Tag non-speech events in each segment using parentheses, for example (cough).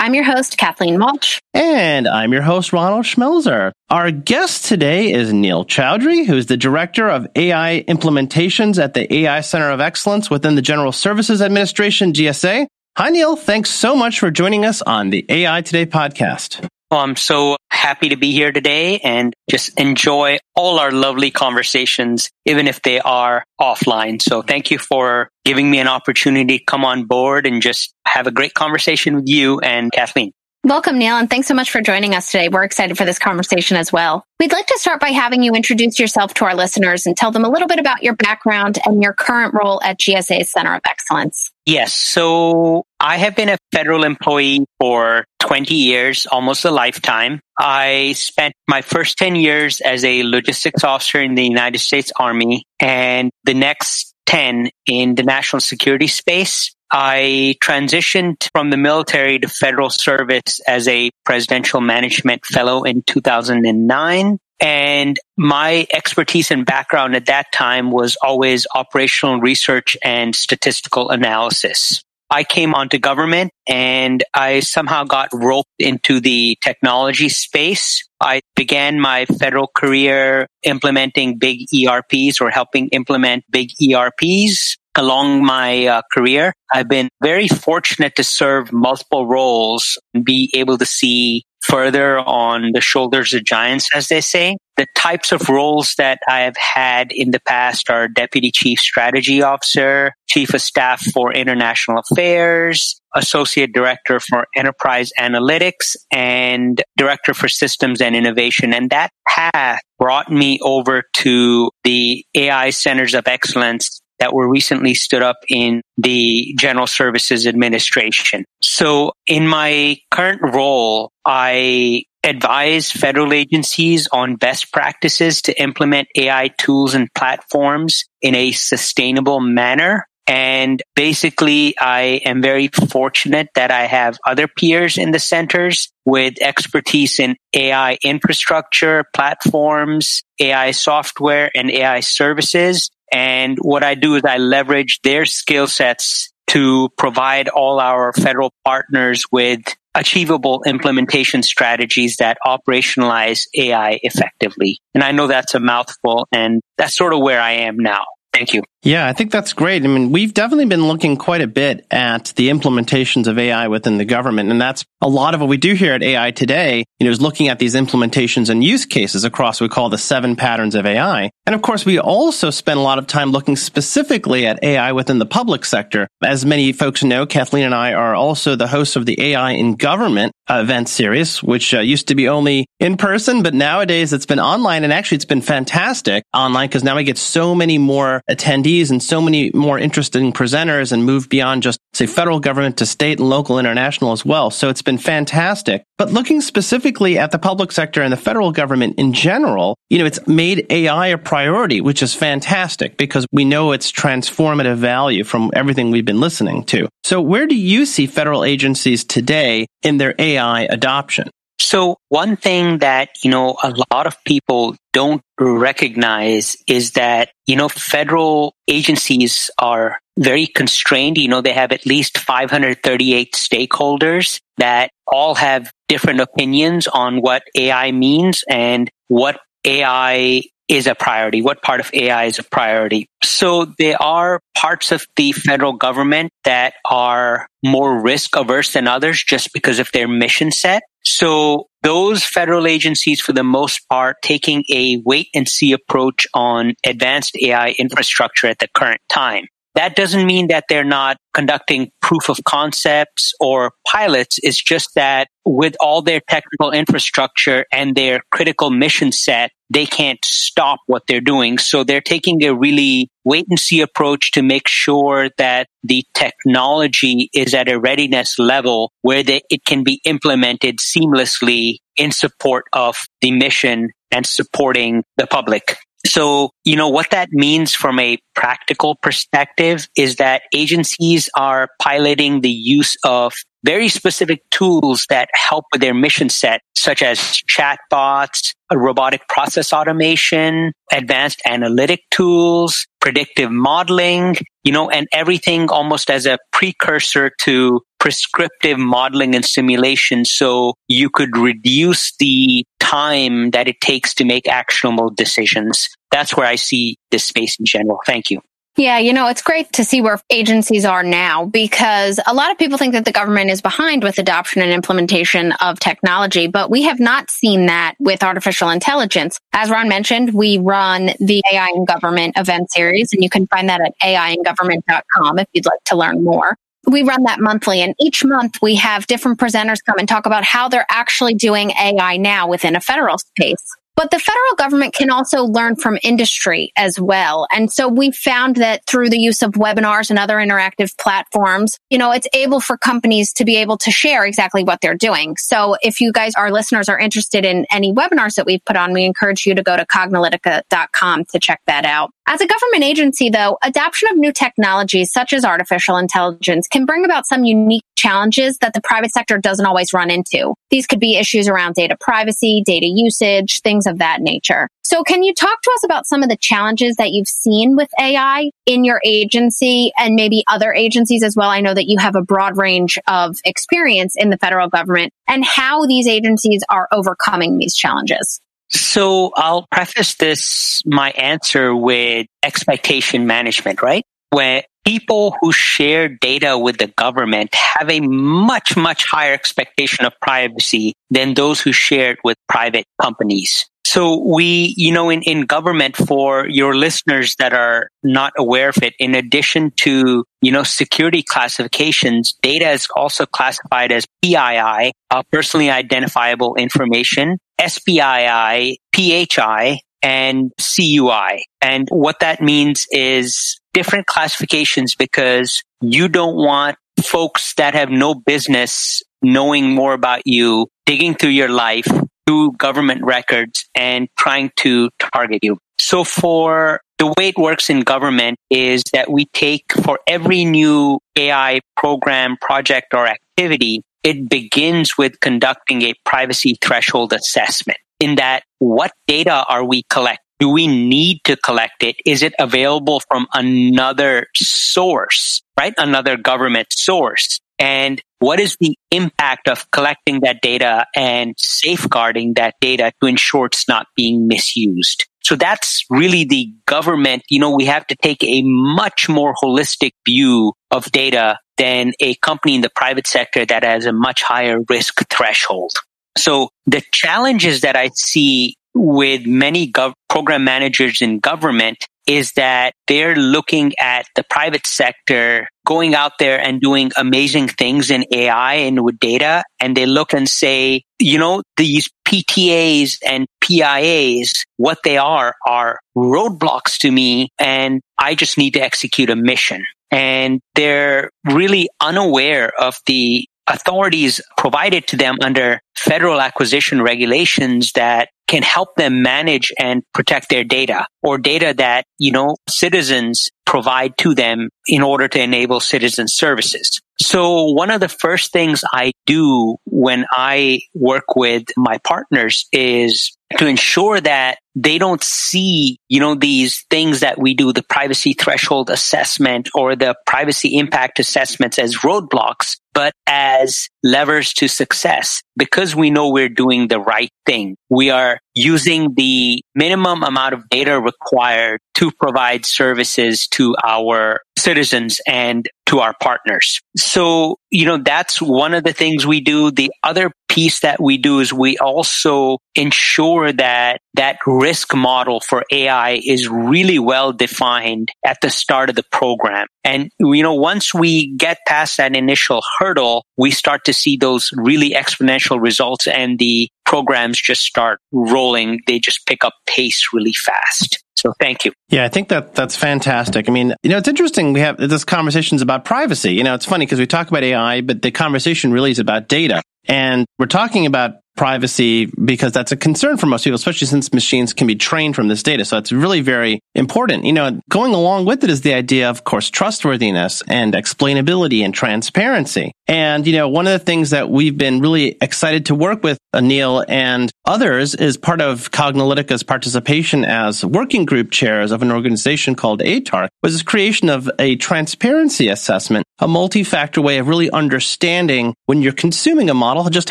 I'm your host, Kathleen Walch. And I'm your host, Ronald Schmelzer. Our guest today is Neil Chaudhry, who's the Director of AI Implementations at the AI Center of Excellence within the General Services Administration, GSA. Hi, Neil. Thanks so much for joining us on the AI Today podcast. Well, I'm so happy to be here today and just enjoy all our lovely conversations, even if they are offline. So thank you for giving me an opportunity to come on board and just have a great conversation with you and Kathleen. Welcome, Neil, and thanks so much for joining us today. We're excited for this conversation as well. We'd like to start by having you introduce yourself to our listeners and tell them a little bit about your background and your current role at GSA's Center of Excellence. Yes. So I have been a federal employee for 20 years, almost a lifetime. I spent my first 10 years as a logistics officer in the United States Army and the next 10 in the national security space. I transitioned from the military to federal service as a presidential management fellow in 2009. And my expertise and background at that time was always operational research and statistical analysis. I came onto government and I somehow got roped into the technology space. I began my federal career implementing big ERPs or helping implement big ERPs along my uh, career. I've been very fortunate to serve multiple roles and be able to see further on the shoulders of giants, as they say. The types of roles that I have had in the past are Deputy Chief Strategy Officer, Chief of Staff for International Affairs, Associate Director for Enterprise Analytics, and Director for Systems and Innovation. And that path brought me over to the AI Centers of Excellence that were recently stood up in the General Services Administration. So in my current role, I advise federal agencies on best practices to implement AI tools and platforms in a sustainable manner. And basically, I am very fortunate that I have other peers in the centers with expertise in AI infrastructure, platforms, AI software, and AI services and what I do is I leverage their skill sets to provide all our federal partners with achievable implementation strategies that operationalize AI effectively. And I know that's a mouthful and that's sort of where I am now. Thank you. Yeah, I think that's great. I mean, we've definitely been looking quite a bit at the implementations of AI within the government. And that's a lot of what we do here at AI today, you know, is looking at these implementations and use cases across what we call the seven patterns of AI. And of course, we also spend a lot of time looking specifically at AI within the public sector. As many folks know, Kathleen and I are also the hosts of the AI in government event series, which uh, used to be only in person, but nowadays it's been online and actually it's been fantastic online because now we get so many more attendees and so many more interesting presenters and move beyond just say federal government to state and local international as well. So it's been fantastic. But looking specifically at the public sector and the federal government in general, you know, it's made AI a priority, which is fantastic because we know its transformative value from everything we've been listening to. So where do you see federal agencies today in their AI adoption? So one thing that, you know, a lot of people don't recognize is that, you know, federal agencies are very constrained. You know, they have at least 538 stakeholders that all have different opinions on what AI means and what AI is a priority, what part of AI is a priority. So there are parts of the federal government that are more risk averse than others just because of their mission set. So those federal agencies, for the most part, taking a wait and see approach on advanced AI infrastructure at the current time. That doesn't mean that they're not conducting proof of concepts or pilots. It's just that with all their technical infrastructure and their critical mission set, they can't stop what they're doing. So they're taking a really wait and see approach to make sure that the technology is at a readiness level where they, it can be implemented seamlessly in support of the mission and supporting the public. So, you know, what that means from a practical perspective is that agencies are piloting the use of very specific tools that help with their mission set, such as chatbots, robotic process automation, advanced analytic tools, predictive modeling, you know, and everything almost as a precursor to prescriptive modeling and simulation. So you could reduce the time that it takes to make actionable decisions. That's where I see this space in general. Thank you. Yeah, you know, it's great to see where agencies are now because a lot of people think that the government is behind with adoption and implementation of technology, but we have not seen that with artificial intelligence. As Ron mentioned, we run the AI in Government event series, and you can find that at aiingovernment.com if you'd like to learn more. We run that monthly, and each month we have different presenters come and talk about how they're actually doing AI now within a federal space. But the federal government can also learn from industry as well. And so we found that through the use of webinars and other interactive platforms, you know, it's able for companies to be able to share exactly what they're doing. So if you guys, our listeners are interested in any webinars that we've put on, we encourage you to go to cognilytica.com to check that out. As a government agency, though, adoption of new technologies such as artificial intelligence can bring about some unique challenges that the private sector doesn't always run into. These could be issues around data privacy, data usage, things of that nature. So can you talk to us about some of the challenges that you've seen with AI in your agency and maybe other agencies as well? I know that you have a broad range of experience in the federal government and how these agencies are overcoming these challenges. So I'll preface this, my answer with expectation management, right? Where people who share data with the government have a much, much higher expectation of privacy than those who share it with private companies. So we, you know, in, in government for your listeners that are not aware of it, in addition to, you know, security classifications, data is also classified as PII, uh, personally identifiable information, SPII, PHI, and CUI. And what that means is different classifications because you don't want folks that have no business knowing more about you, digging through your life, through government records and trying to target you. So for the way it works in government is that we take for every new AI program, project or activity, it begins with conducting a privacy threshold assessment in that what data are we collecting? Do we need to collect it? Is it available from another source, right? Another government source. And what is the impact of collecting that data and safeguarding that data to ensure it's not being misused? So that's really the government. You know, we have to take a much more holistic view of data than a company in the private sector that has a much higher risk threshold. So the challenges that I see with many gov- program managers in government is that they're looking at the private sector going out there and doing amazing things in AI and with data. And they look and say, you know, these PTAs and PIAs, what they are, are roadblocks to me. And I just need to execute a mission. And they're really unaware of the authorities provided to them under federal acquisition regulations that can help them manage and protect their data or data that, you know, citizens provide to them in order to enable citizen services. So one of the first things I do when I work with my partners is to ensure that they don't see, you know, these things that we do, the privacy threshold assessment or the privacy impact assessments as roadblocks, but as levers to success because we know we're doing the right thing. We are using the minimum amount of data required to provide services to our citizens and to our partners. So, you know, that's one of the things we do. The other piece that we do is we also ensure that that risk model for AI is really well defined at the start of the program. And, you know, once we get past that initial hurdle, we start to see those really exponential results and the programs just start rolling. They just pick up pace really fast. So thank you. Yeah, I think that that's fantastic. I mean, you know, it's interesting. We have this conversations about privacy. You know, it's funny because we talk about AI, but the conversation really is about data. And we're talking about privacy because that's a concern for most people, especially since machines can be trained from this data. So it's really very important. You know, going along with it is the idea of, of course, trustworthiness and explainability and transparency. And, you know, one of the things that we've been really excited to work with Anil and others is part of Cognilytica's participation as working group chairs of an organization called ATARC was the creation of a transparency assessment, a multi-factor way of really understanding when you're consuming a model, just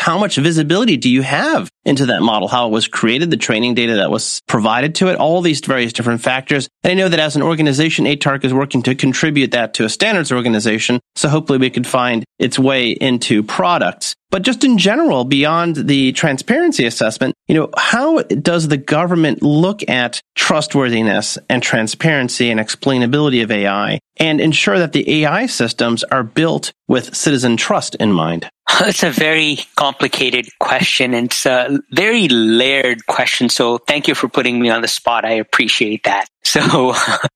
how much visibility do you have into that model, how it was created, the training data that was provided to it, all these various different factors. And I know that as an organization, ATARC is working to contribute that to a standards organization. So hopefully we could find its way into products. But just in general, beyond the transparency assessment, you know, how does the government look at trustworthiness and transparency and explainability of AI and ensure that the AI systems are built with citizen trust in mind? (laughs) It's a very complicated question and it's a very layered question. So thank you for putting me on the spot. I appreciate that. (laughs) So,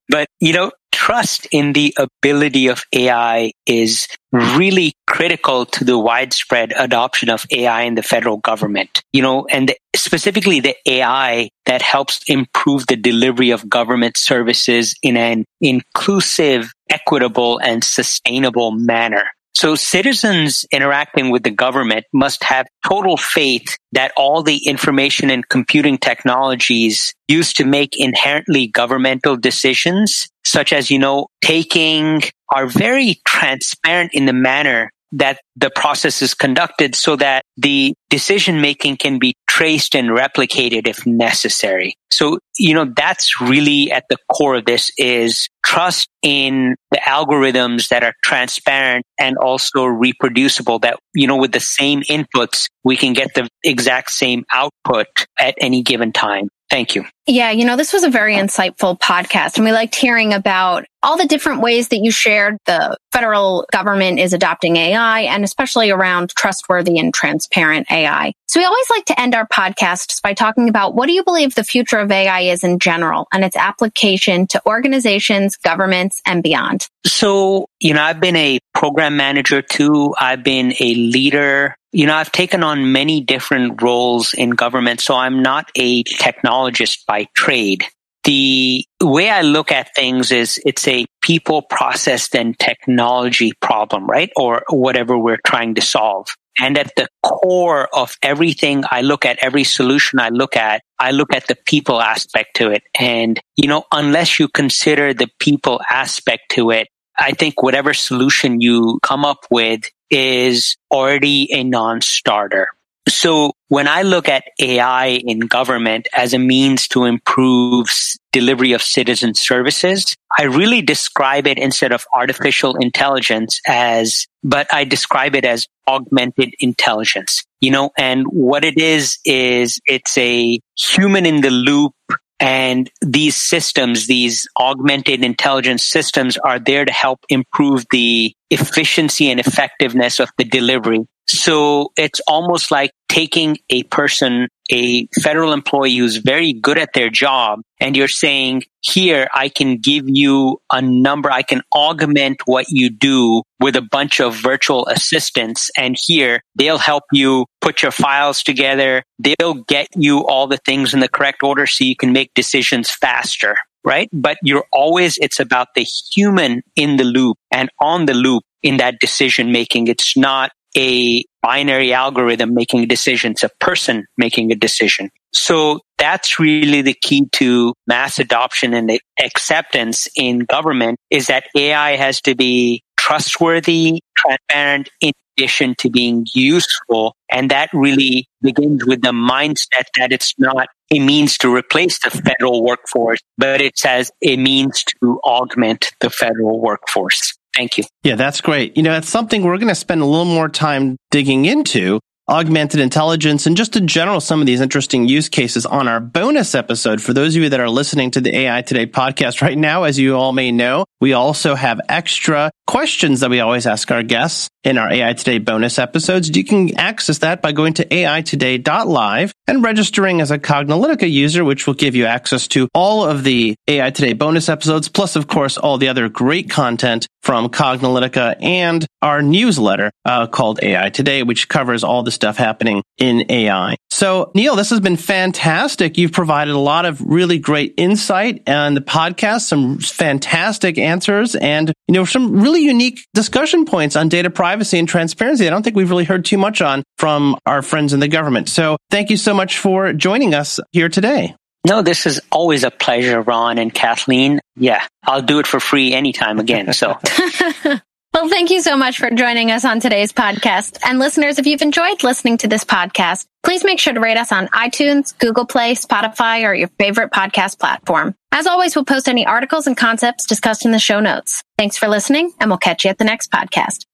but you know, trust in the ability of AI is really critical to the widespread adoption of AI in the federal government. You know, and the, specifically the AI that helps improve the delivery of government services in an inclusive, equitable, and sustainable manner. So citizens interacting with the government must have total faith that all the information and computing technologies used to make inherently governmental decisions, such as, you know, taking are very transparent in the manner that the process is conducted so that the decision making can be traced and replicated if necessary. So, you know, that's really at the core of this is trust in the algorithms that are transparent and also reproducible that, you know, with the same inputs, we can get the exact same output at any given time. Thank you. Yeah, you know, this was a very insightful podcast and we liked hearing about all the different ways that you shared the federal government is adopting AI and especially around trustworthy and transparent AI. So we always like to end our podcasts by talking about what do you believe the future of AI is in general and its application to organizations, governments, and beyond? So, you know, I've been a program manager too. I've been a leader you know, I've taken on many different roles in government, so I'm not a technologist by trade. The way I look at things is it's a people, process, and technology problem, right? Or whatever we're trying to solve. And at the core of everything I look at, every solution I look at, I look at the people aspect to it. And, you know, unless you consider the people aspect to it, I think whatever solution you come up with is already a non-starter. So when I look at AI in government as a means to improve delivery of citizen services, I really describe it instead of artificial intelligence as, but I describe it as augmented intelligence. You know, and what it is, is it's a human in the loop and these systems, these augmented intelligence systems are there to help improve the efficiency and effectiveness of the delivery. So it's almost like taking a person, a federal employee who's very good at their job, and you're saying, here, I can give you a number. I can augment what you do with a bunch of virtual assistants. And here, they'll help you put your files together. They'll get you all the things in the correct order so you can make decisions faster right? But you're always, it's about the human in the loop and on the loop in that decision making. It's not a binary algorithm making a decision. It's a person making a decision. So that's really the key to mass adoption and acceptance in government is that AI has to be trustworthy, transparent, in addition to being useful. And that really begins with the mindset that it's not a means to replace the federal workforce, but it's as a means to augment the federal workforce. Thank you. Yeah, that's great. You know, it's something we're going to spend a little more time digging into augmented intelligence and just in general some of these interesting use cases on our bonus episode. For those of you that are listening to the AI Today podcast right now, as you all may know, we also have extra questions that we always ask our guests in our AI Today bonus episodes. You can access that by going to aitoday.live and registering as a Cognilytica user, which will give you access to all of the AI Today bonus episodes, plus, of course, all the other great content from Cognilytica and our newsletter uh, called AI Today, which covers all the stuff happening in AI. So Neil, this has been fantastic. You've provided a lot of really great insight and the podcast, some fantastic answers and, you know, some really unique discussion points on data privacy and transparency. I don't think we've really heard too much on from our friends in the government. So thank you so much for joining us here today. No, this is always a pleasure, Ron and Kathleen. Yeah, I'll do it for free anytime again. So. (laughs) well, thank you so much for joining us on today's podcast. And listeners, if you've enjoyed listening to this podcast, please make sure to rate us on iTunes, Google Play, Spotify, or your favorite podcast platform. As always, we'll post any articles and concepts discussed in the show notes. Thanks for listening, and we'll catch you at the next podcast.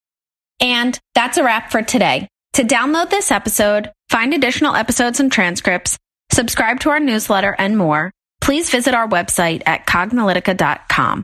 And that's a wrap for today. To download this episode, find additional episodes and transcripts, subscribe to our newsletter, and more, please visit our website at cognilytica.com.